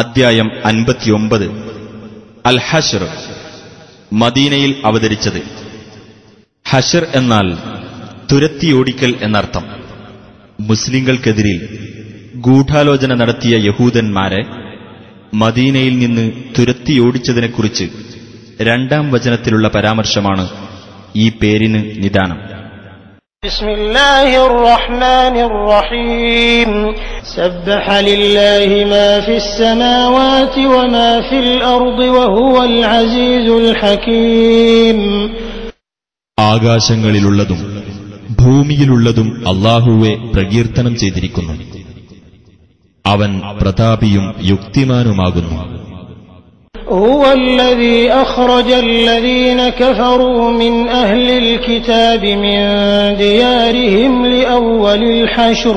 അദ്ധ്യായം അൻപത്തിയൊമ്പത് അൽ ഹഷർ മദീനയിൽ അവതരിച്ചത് ഹഷർ എന്നാൽ തുരത്തിയോടിക്കൽ എന്നർത്ഥം മുസ്ലിങ്ങൾക്കെതിരിൽ ഗൂഢാലോചന നടത്തിയ യഹൂദന്മാരെ മദീനയിൽ നിന്ന് തുരത്തിയോടിച്ചതിനെക്കുറിച്ച് രണ്ടാം വചനത്തിലുള്ള പരാമർശമാണ് ഈ പേരിന് നിദാനം ബിസ്മില്ലാഹിർ റഹ്മാനിർ റഹീം سبح لله ما في السماوات وما في الأرض وهو العزيز الحكيم آغا الله هو അള്ളാഹുവെ പ്രകീർത്തനം ചെയ്തിരിക്കുന്നു پرتابیم പ്രതാപിയും യുക്തിമാനുമാകുന്നു هو الذي أخرج الذين كفروا من أهل الكتاب من ديارهم لأول الحشر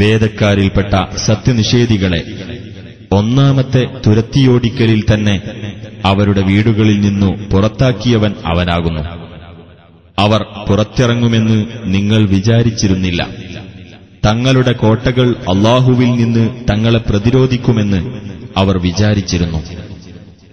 വേദക്കാരിൽപ്പെട്ട സത്യനിഷേധികളെ ഒന്നാമത്തെ തുരത്തിയോടിക്കലിൽ തന്നെ അവരുടെ വീടുകളിൽ നിന്നു പുറത്താക്കിയവൻ അവനാകുന്നു അവർ പുറത്തിറങ്ങുമെന്ന് നിങ്ങൾ വിചാരിച്ചിരുന്നില്ല തങ്ങളുടെ കോട്ടകൾ അള്ളാഹുവിൽ നിന്ന് തങ്ങളെ പ്രതിരോധിക്കുമെന്ന് അവർ വിചാരിച്ചിരുന്നു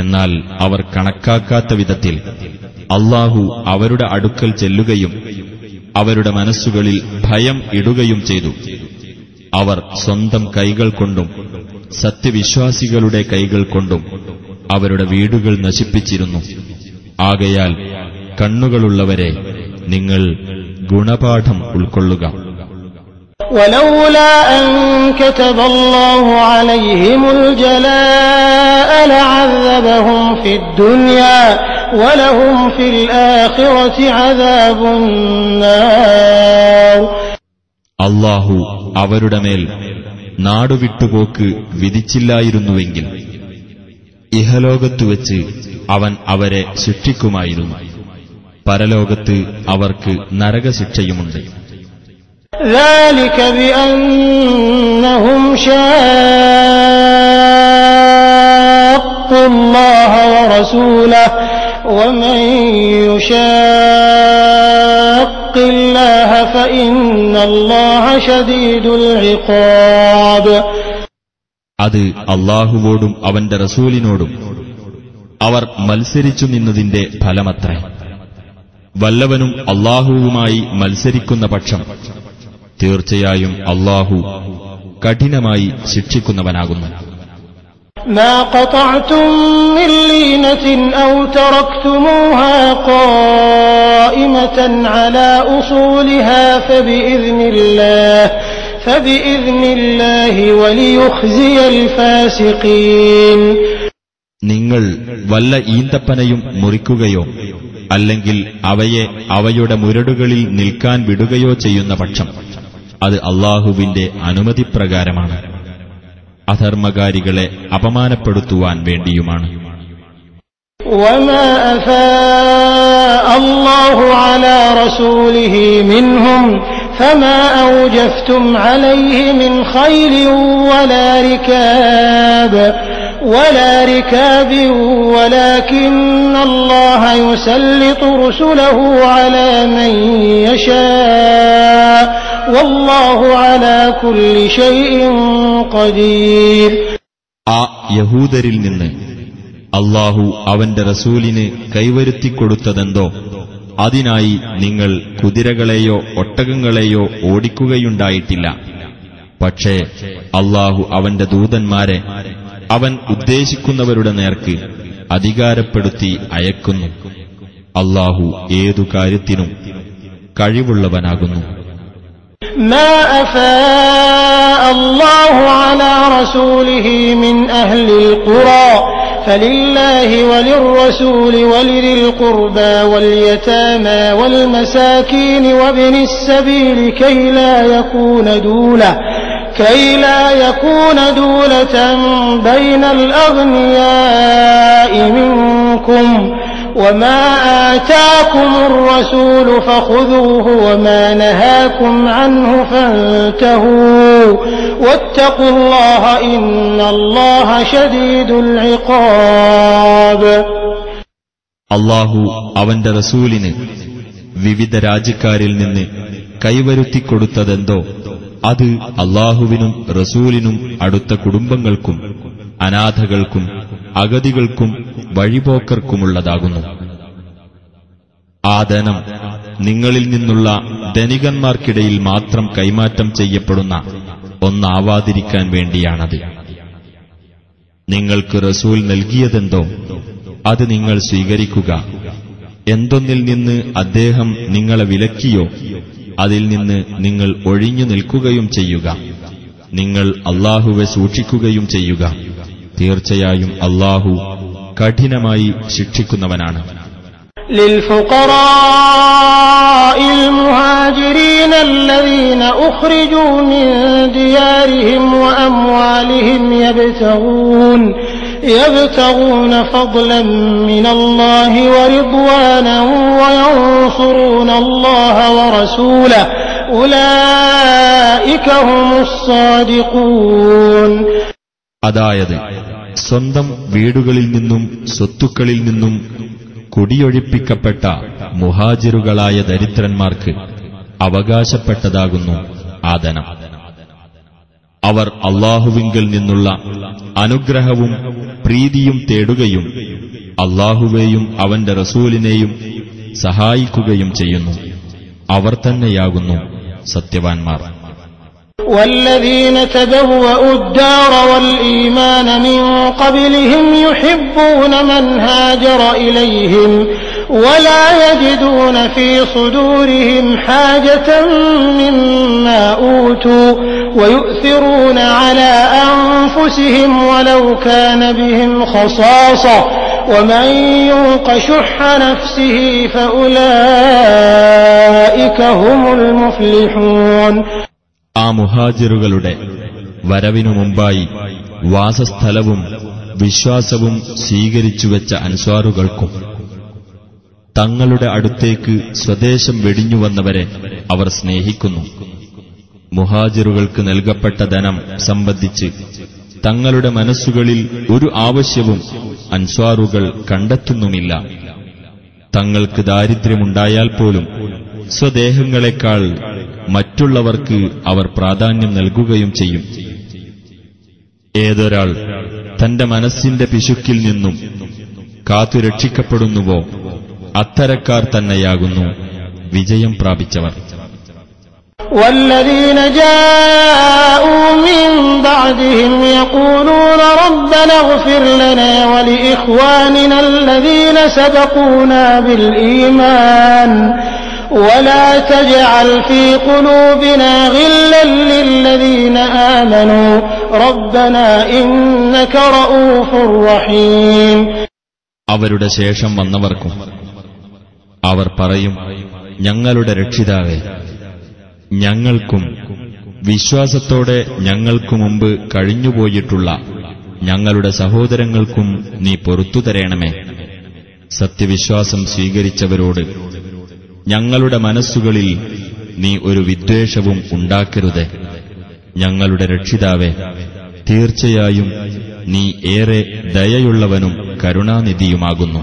എന്നാൽ അവർ കണക്കാക്കാത്ത വിധത്തിൽ അള്ളാഹു അവരുടെ അടുക്കൽ ചെല്ലുകയും അവരുടെ മനസ്സുകളിൽ ഭയം ഇടുകയും ചെയ്തു അവർ സ്വന്തം കൈകൾ കൊണ്ടും സത്യവിശ്വാസികളുടെ കൈകൾ കൊണ്ടും അവരുടെ വീടുകൾ നശിപ്പിച്ചിരുന്നു ആകയാൽ കണ്ണുകളുള്ളവരെ നിങ്ങൾ ഗുണപാഠം ഉൾക്കൊള്ളുക ولولا أن كتب الله عليهم الجلاء لعذبهم في الدنيا ولهم في الآخرة عذاب النار അള്ളാഹു അവരുടെ മേൽ നാടുവിട്ടുപോക്ക് വിധിച്ചില്ലായിരുന്നുവെങ്കിൽ ഇഹലോകത്തു വെച്ച് അവൻ അവരെ ശിക്ഷിക്കുമായിരുന്നു പരലോകത്ത് അവർക്ക് നരകശിക്ഷയുമുണ്ട് ذلك ومن الله الله شديد العقاب അത് അള്ളാഹുവോടും അവന്റെ റസൂലിനോടും അവർ മത്സരിച്ചു നിന്നതിന്റെ ഫലമത്രേ വല്ലവനും അള്ളാഹുവുമായി മത്സരിക്കുന്ന പക്ഷം തീർച്ചയായും അള്ളാഹു കഠിനമായി ശിക്ഷിക്കുന്നവനാകുന്നു നിങ്ങൾ വല്ല ഈന്തപ്പനയും മുറിക്കുകയോ അല്ലെങ്കിൽ അവയെ അവയുടെ മുരടുകളിൽ നിൽക്കാൻ വിടുകയോ ചെയ്യുന്ന പക്ഷം അത് അള്ളാഹുവിന്റെ അനുമതിപ്രകാരമാണ് അധർമ്മകാരികളെ അപമാനപ്പെടുത്തുവാൻ വേണ്ടിയുമാണ് ഫമാ ولا ركاب ولكن الله يسلط رسله على من يشاء والله على كل شيء قدير ആ യഹൂദരിൽ നിന്ന് അള്ളാഹു അവന്റെ റസൂലിന് കൈവരുത്തിക്കൊടുത്തതെന്തോ അതിനായി നിങ്ങൾ കുതിരകളെയോ ഒട്ടകങ്ങളെയോ ഓടിക്കുകയുണ്ടായിട്ടില്ല പക്ഷേ അള്ളാഹു അവന്റെ ദൂതന്മാരെ അവൻ ഉദ്ദേശിക്കുന്നവരുടെ നേർക്ക് അധികാരപ്പെടുത്തി അയക്കുന്നു അള്ളാഹു ഏതു കാര്യത്തിനും കഴിവുള്ളവനാകുന്നു ما أفاء الله على رسوله من أهل القرى فلله وللرسول ولذي القربى واليتامى والمساكين وابن السبيل كي لا يكون دوله كي لا يكون دولة بين الأغنياء منكم وما آتاكم الرسول فخذوه وما نهاكم عنه فانتهوا واتقوا الله إن الله شديد العقاب അള്ളാഹു അവന്റെ റസൂലിന് വിവിധ രാജ്യക്കാരിൽ നിന്ന് കൈവരുത്തിക്കൊടുത്തതെന്തോ അത് അള്ളാഹുവിനും റസൂലിനും അടുത്ത കുടുംബങ്ങൾക്കും അനാഥകൾക്കും അഗതികൾക്കും വഴിപോക്കർക്കുമുള്ളതാകുന്നു ആ ധനം നിങ്ങളിൽ നിന്നുള്ള ധനികന്മാർക്കിടയിൽ മാത്രം കൈമാറ്റം ചെയ്യപ്പെടുന്ന ഒന്നാവാതിരിക്കാൻ വേണ്ടിയാണത് നിങ്ങൾക്ക് റസൂൽ നൽകിയതെന്തോ അത് നിങ്ങൾ സ്വീകരിക്കുക എന്തൊന്നിൽ നിന്ന് അദ്ദേഹം നിങ്ങളെ വിലക്കിയോ അതിൽ നിന്ന് നിങ്ങൾ ഒഴിഞ്ഞു നിൽക്കുകയും ചെയ്യുക നിങ്ങൾ അള്ളാഹുവെ സൂക്ഷിക്കുകയും ചെയ്യുക തീർച്ചയായും അള്ളാഹു കഠിനമായി ശിക്ഷിക്കുന്നവനാണ് للفقراء المهاجرين الذين يبتغون فضلا من الله ورضوانا وينصرون الله ورسوله أولئك هم الصادقون അതായത് സ്വന്തം വീടുകളിൽ നിന്നും സ്വത്തുക്കളിൽ നിന്നും കുടിയൊഴിപ്പിക്കപ്പെട്ട മുഹാജിറുകളായ ദരിദ്രന്മാർക്ക് അവകാശപ്പെട്ടതാകുന്നു ആദനം അവർ അള്ളാഹുവിങ്കിൽ നിന്നുള്ള അനുഗ്രഹവും പ്രീതിയും തേടുകയും അള്ളാഹുവേയും അവന്റെ റസൂലിനെയും സഹായിക്കുകയും ചെയ്യുന്നു അവർ തന്നെയാകുന്നു സത്യവാൻമാർ والذين تبوأوا الدار والإيمان من قبلهم يحبون من هاجر إليهم ولا يجدون في صدورهم حاجة مما أوتوا ويؤثرون على أنفسهم ولو كان بهم خصاصة ومن يوق شح نفسه فأولئك هم المفلحون ആ വരവിനു മുമ്പായി വാസസ്ഥലവും വിശ്വാസവും വെച്ച അൻസ്വാറുകൾക്കും തങ്ങളുടെ അടുത്തേക്ക് സ്വദേശം വെടിഞ്ഞുവന്നവരെ അവർ സ്നേഹിക്കുന്നു മുഹാജിറുകൾക്ക് നൽകപ്പെട്ട ധനം സംബന്ധിച്ച് തങ്ങളുടെ മനസ്സുകളിൽ ഒരു ആവശ്യവും അൻസ്വാറുകൾ കണ്ടെത്തുന്നുമില്ല തങ്ങൾക്ക് ദാരിദ്ര്യമുണ്ടായാൽ പോലും സ്വദേഹങ്ങളെക്കാൾ മറ്റുള്ളവർക്ക് അവർ പ്രാധാന്യം നൽകുകയും ചെയ്യും ഏതൊരാൾ തന്റെ മനസ്സിന്റെ പിശുക്കിൽ നിന്നും കാത്തുരക്ഷിക്കപ്പെടുന്നുവോ അത്തരക്കാർ തന്നെയാകുന്നു വിജയം പ്രാപിച്ചവർ والذين جاءوا من بعدهم يقولون ربنا اغفر لنا ولإخواننا الذين سبقونا بالإيمان ولا تجعل في قلوبنا غلا للذين آمنوا ربنا إنك رؤوف رحيم അവരുടെ ശേഷം വന്നവർക്കും അവർ പറയും ഞങ്ങളുടെ രക്ഷിതാവേ ഞങ്ങൾക്കും വിശ്വാസത്തോടെ ഞങ്ങൾക്കു മുമ്പ് കഴിഞ്ഞുപോയിട്ടുള്ള ഞങ്ങളുടെ സഹോദരങ്ങൾക്കും നീ പൊറത്തു തരേണമേ സത്യവിശ്വാസം സ്വീകരിച്ചവരോട് ഞങ്ങളുടെ മനസ്സുകളിൽ നീ ഒരു വിദ്വേഷവും ഉണ്ടാക്കരുത് ഞങ്ങളുടെ രക്ഷിതാവെ തീർച്ചയായും നീ ഏറെ ദയയുള്ളവനും കരുണാനിധിയുമാകുന്നു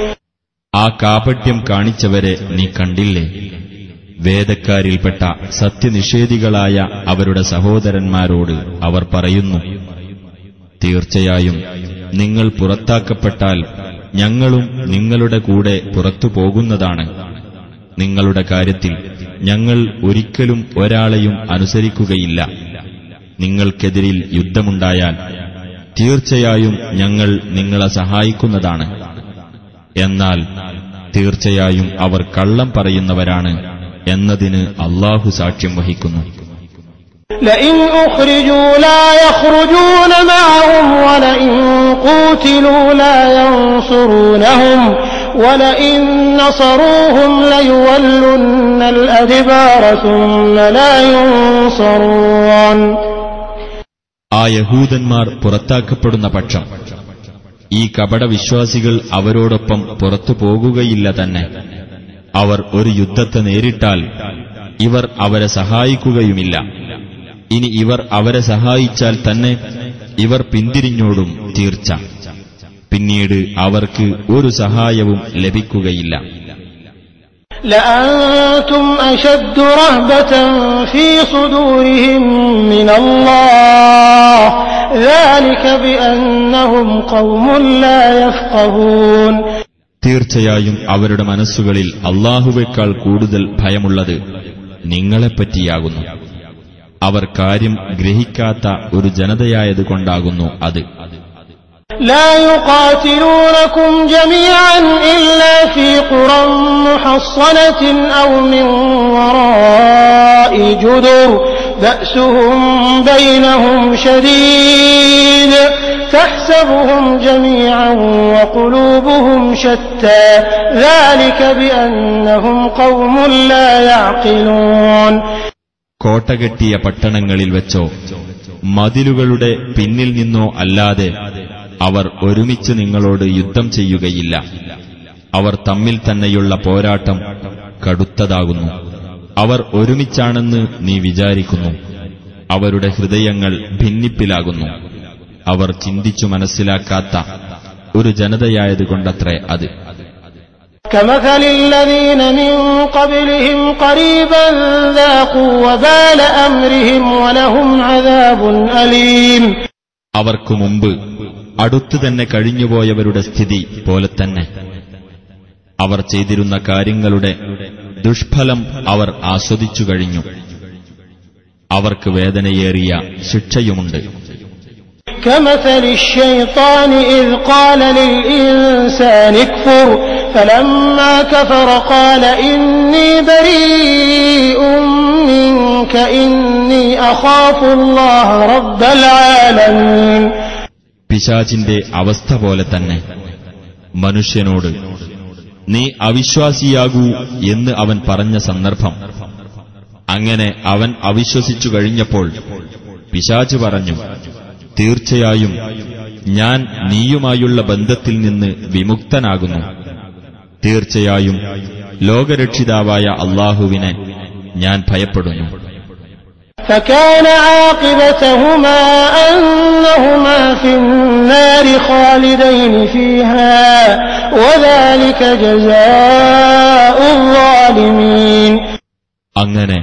ആ കാപട്യം കാണിച്ചവരെ നീ കണ്ടില്ലേ വേദക്കാരിൽപ്പെട്ട സത്യനിഷേധികളായ അവരുടെ സഹോദരന്മാരോട് അവർ പറയുന്നു തീർച്ചയായും നിങ്ങൾ പുറത്താക്കപ്പെട്ടാൽ ഞങ്ങളും നിങ്ങളുടെ കൂടെ പുറത്തു പോകുന്നതാണ് നിങ്ങളുടെ കാര്യത്തിൽ ഞങ്ങൾ ഒരിക്കലും ഒരാളെയും അനുസരിക്കുകയില്ല നിങ്ങൾക്കെതിരിൽ യുദ്ധമുണ്ടായാൽ തീർച്ചയായും ഞങ്ങൾ നിങ്ങളെ സഹായിക്കുന്നതാണ് എന്നാൽ തീർച്ചയായും അവർ കള്ളം പറയുന്നവരാണ് എന്നതിന് അള്ളാഹു സാക്ഷ്യം വഹിക്കുന്നു ആ യഹൂദന്മാർ പുറത്താക്കപ്പെടുന്ന പക്ഷം ഈ കപടവിശ്വാസികൾ അവരോടൊപ്പം പുറത്തു പോകുകയില്ല തന്നെ അവർ ഒരു യുദ്ധത്തെ നേരിട്ടാൽ ഇവർ അവരെ സഹായിക്കുകയുമില്ല ഇനി ഇവർ അവരെ സഹായിച്ചാൽ തന്നെ ഇവർ പിന്തിരിഞ്ഞോടും തീർച്ച പിന്നീട് അവർക്ക് ഒരു സഹായവും ലഭിക്കുകയില്ല لأنتم أشد رهبة في صدورهم من الله ذلك بأنهم قوم لا يفقهون തീർച്ചയായും അവരുടെ മനസ്സുകളിൽ അള്ളാഹുവേക്കാൾ കൂടുതൽ ഭയമുള്ളത് നിങ്ങളെപ്പറ്റിയാകുന്നു അവർ കാര്യം ഗ്രഹിക്കാത്ത ഒരു ജനതയായതുകൊണ്ടാകുന്നു അത് لا يقاتلونكم جميعا إلا في قرى محصنة أو من وراء جدر بأسهم بينهم شديد تحسبهم جميعا وقلوبهم شتى ذلك بأنهم قوم لا يعقلون കോട്ടകെട്ടിയ പട്ടണങ്ങളിൽ വെച്ചോ മതിലുകളുടെ പിന്നിൽ നിന്നോ അല്ലാതെ അവർ ഒരുമിച്ച് നിങ്ങളോട് യുദ്ധം ചെയ്യുകയില്ല അവർ തമ്മിൽ തന്നെയുള്ള പോരാട്ടം കടുത്തതാകുന്നു അവർ ഒരുമിച്ചാണെന്ന് നീ വിചാരിക്കുന്നു അവരുടെ ഹൃദയങ്ങൾ ഭിന്നിപ്പിലാകുന്നു അവർ ചിന്തിച്ചു മനസ്സിലാക്കാത്ത ഒരു ജനതയായതുകൊണ്ടത്രേ അത് അവർക്കു മുമ്പ് അടുത്തു തന്നെ കഴിഞ്ഞുപോയവരുടെ സ്ഥിതി പോലെ തന്നെ അവർ ചെയ്തിരുന്ന കാര്യങ്ങളുടെ ദുഷ്ഫലം അവർ ആസ്വദിച്ചു കഴിഞ്ഞു അവർക്ക് വേദനയേറിയ ശിക്ഷയുമുണ്ട് كمثل فلما كفر قال إني بريء منك إني أخاف الله رب العالمين പിശാചിന്റെ അവസ്ഥ പോലെ തന്നെ മനുഷ്യനോട് നീ അവിശ്വാസിയാകൂ എന്ന് അവൻ പറഞ്ഞ സന്ദർഭം അങ്ങനെ അവൻ അവിശ്വസിച്ചു കഴിഞ്ഞപ്പോൾ പിശാച് പറഞ്ഞു തീർച്ചയായും ഞാൻ നീയുമായുള്ള ബന്ധത്തിൽ നിന്ന് വിമുക്തനാകുന്നു തീർച്ചയായും ലോകരക്ഷിതാവായ അള്ളാഹുവിനെ ഞാൻ ഭയപ്പെടുന്നു فكان عاقبتهما أنهما في النار خالدين فيها وذلك جزاء الظالمين അങ്ങനെ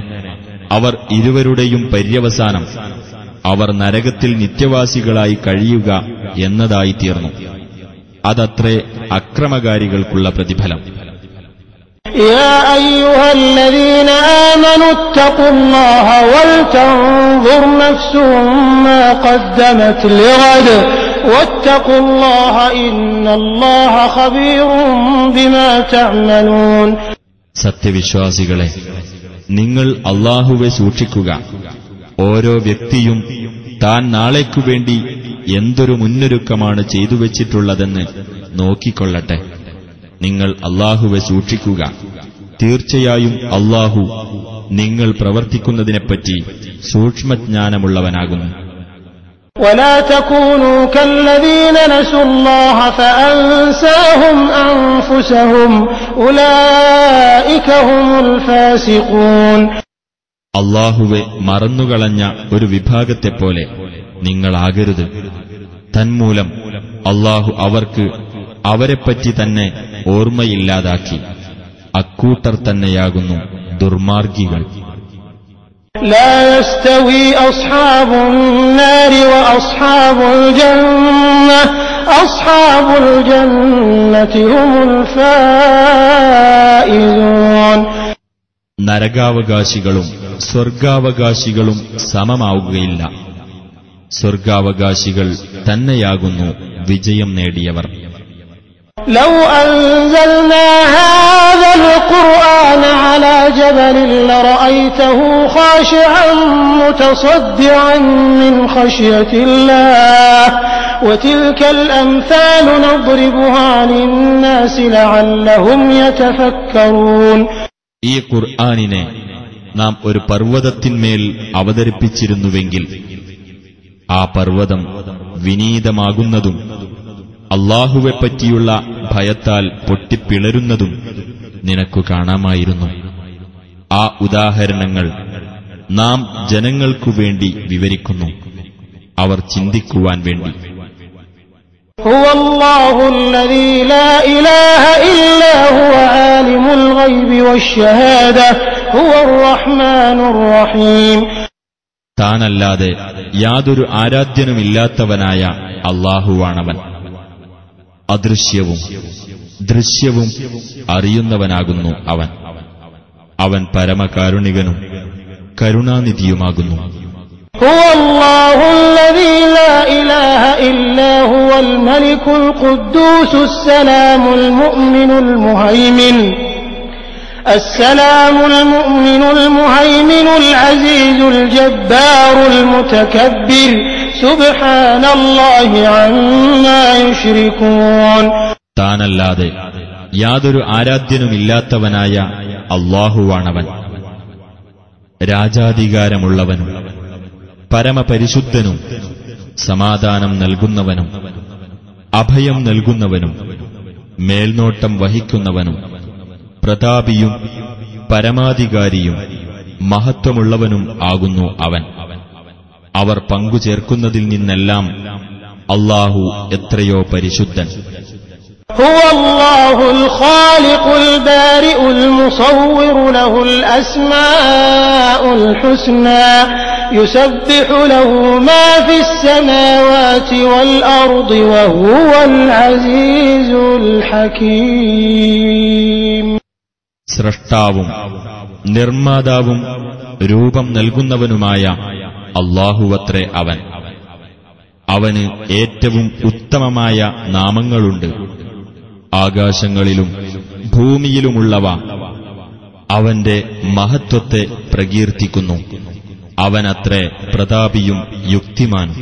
അവർ ഇരുവരുടെയും പര്യവസാനം അവർ നരകത്തിൽ നിത്യവാസികളായി കഴിയുക എന്നതായിത്തീർന്നു അതത്രേ അക്രമകാരികൾക്കുള്ള പ്രതിഫലം يا أيها الذين آمنوا اتقوا الله ولتنظر نفس ما قدمت لغد واتقوا الله إن الله خبير بما تعملون സത്യവിശ്വാസികളെ നിങ്ങൾ അള്ളാഹുവെ സൂക്ഷിക്കുക ഓരോ വ്യക്തിയും താൻ നാളേക്കു വേണ്ടി എന്തൊരു മുന്നൊരുക്കമാണ് ചെയ്തു വച്ചിട്ടുള്ളതെന്ന് നോക്കിക്കൊള്ളട്ടെ നിങ്ങൾ അള്ളാഹുവെ സൂക്ഷിക്കുക തീർച്ചയായും അള്ളാഹു നിങ്ങൾ പ്രവർത്തിക്കുന്നതിനെപ്പറ്റി സൂക്ഷ്മജ്ഞാനമുള്ളവനാകുന്നു അള്ളാഹുവെ മറന്നുകളഞ്ഞ ഒരു വിഭാഗത്തെപ്പോലെ നിങ്ങളാകരുത് തന്മൂലം അള്ളാഹു അവർക്ക് അവരെപ്പറ്റി തന്നെ ഓർമ്മയില്ലാതാക്കി അക്കൂട്ടർ തന്നെയാകുന്നു ദുർമാർഗികൾ നരകാവകാശികളും സ്വർഗാവകാശികളും സമമാവുകയില്ല സ്വർഗാവകാശികൾ തന്നെയാകുന്നു വിജയം നേടിയവർ لو أنزلنا هذا القرآن على جبل لرأيته خاشعا متصدعا من خشية الله وتلك الأمثال نضربها للناس لعلهم يتفكرون ഈ ഖുർആാനിനെ നാം ഒരു പർവ്വതത്തിന്മേൽ അവതരിപ്പിച്ചിരുന്നുവെങ്കിൽ ആ പർവ്വതം വിനീതമാകുന്നതും അള്ളാഹുവെപ്പറ്റിയുള്ള ഭയത്താൽ പൊട്ടിപ്പിളരുന്നതും നിനക്കു കാണാമായിരുന്നു ആ ഉദാഹരണങ്ങൾ നാം ജനങ്ങൾക്കു വേണ്ടി വിവരിക്കുന്നു അവർ ചിന്തിക്കുവാൻ വേണ്ടി താനല്ലാതെ യാതൊരു ആരാധ്യനുമില്ലാത്തവനായ അള്ളാഹുവാണവൻ അദൃശ്യവും ദൃശ്യവും അറിയുന്നവനാകുന്നു അവൻ അവൻ പരമകാരുണികനും കരുണാനിധിയുമാകുന്നു السلام المؤمن المهيمن العزيز الجبار المتكبر താനല്ലാതെ യാതൊരു ആരാധ്യനുമില്ലാത്തവനായ അള്ളാഹുവാണവൻ രാജാധികാരമുള്ളവനും പരമപരിശുദ്ധനും സമാധാനം നൽകുന്നവനും അഭയം നൽകുന്നവനും മേൽനോട്ടം വഹിക്കുന്നവനും പ്രതാപിയും പരമാധികാരിയും മഹത്വമുള്ളവനും ആകുന്നു അവൻ അവർ പങ്കുചേർക്കുന്നതിൽ നിന്നെല്ലാം അള്ളാഹു എത്രയോ പരിശുദ്ധൻ സ്രഷ്ടാവും നിർമ്മാതാവും രൂപം നൽകുന്നവനുമായ അള്ളാഹുവത്രേ അവൻ അവന് ഏറ്റവും ഉത്തമമായ നാമങ്ങളുണ്ട് ആകാശങ്ങളിലും ഭൂമിയിലുമുള്ളവ അവന്റെ മഹത്വത്തെ പ്രകീർത്തിക്കുന്നു അവനത്രേ പ്രതാപിയും യുക്തിമാനും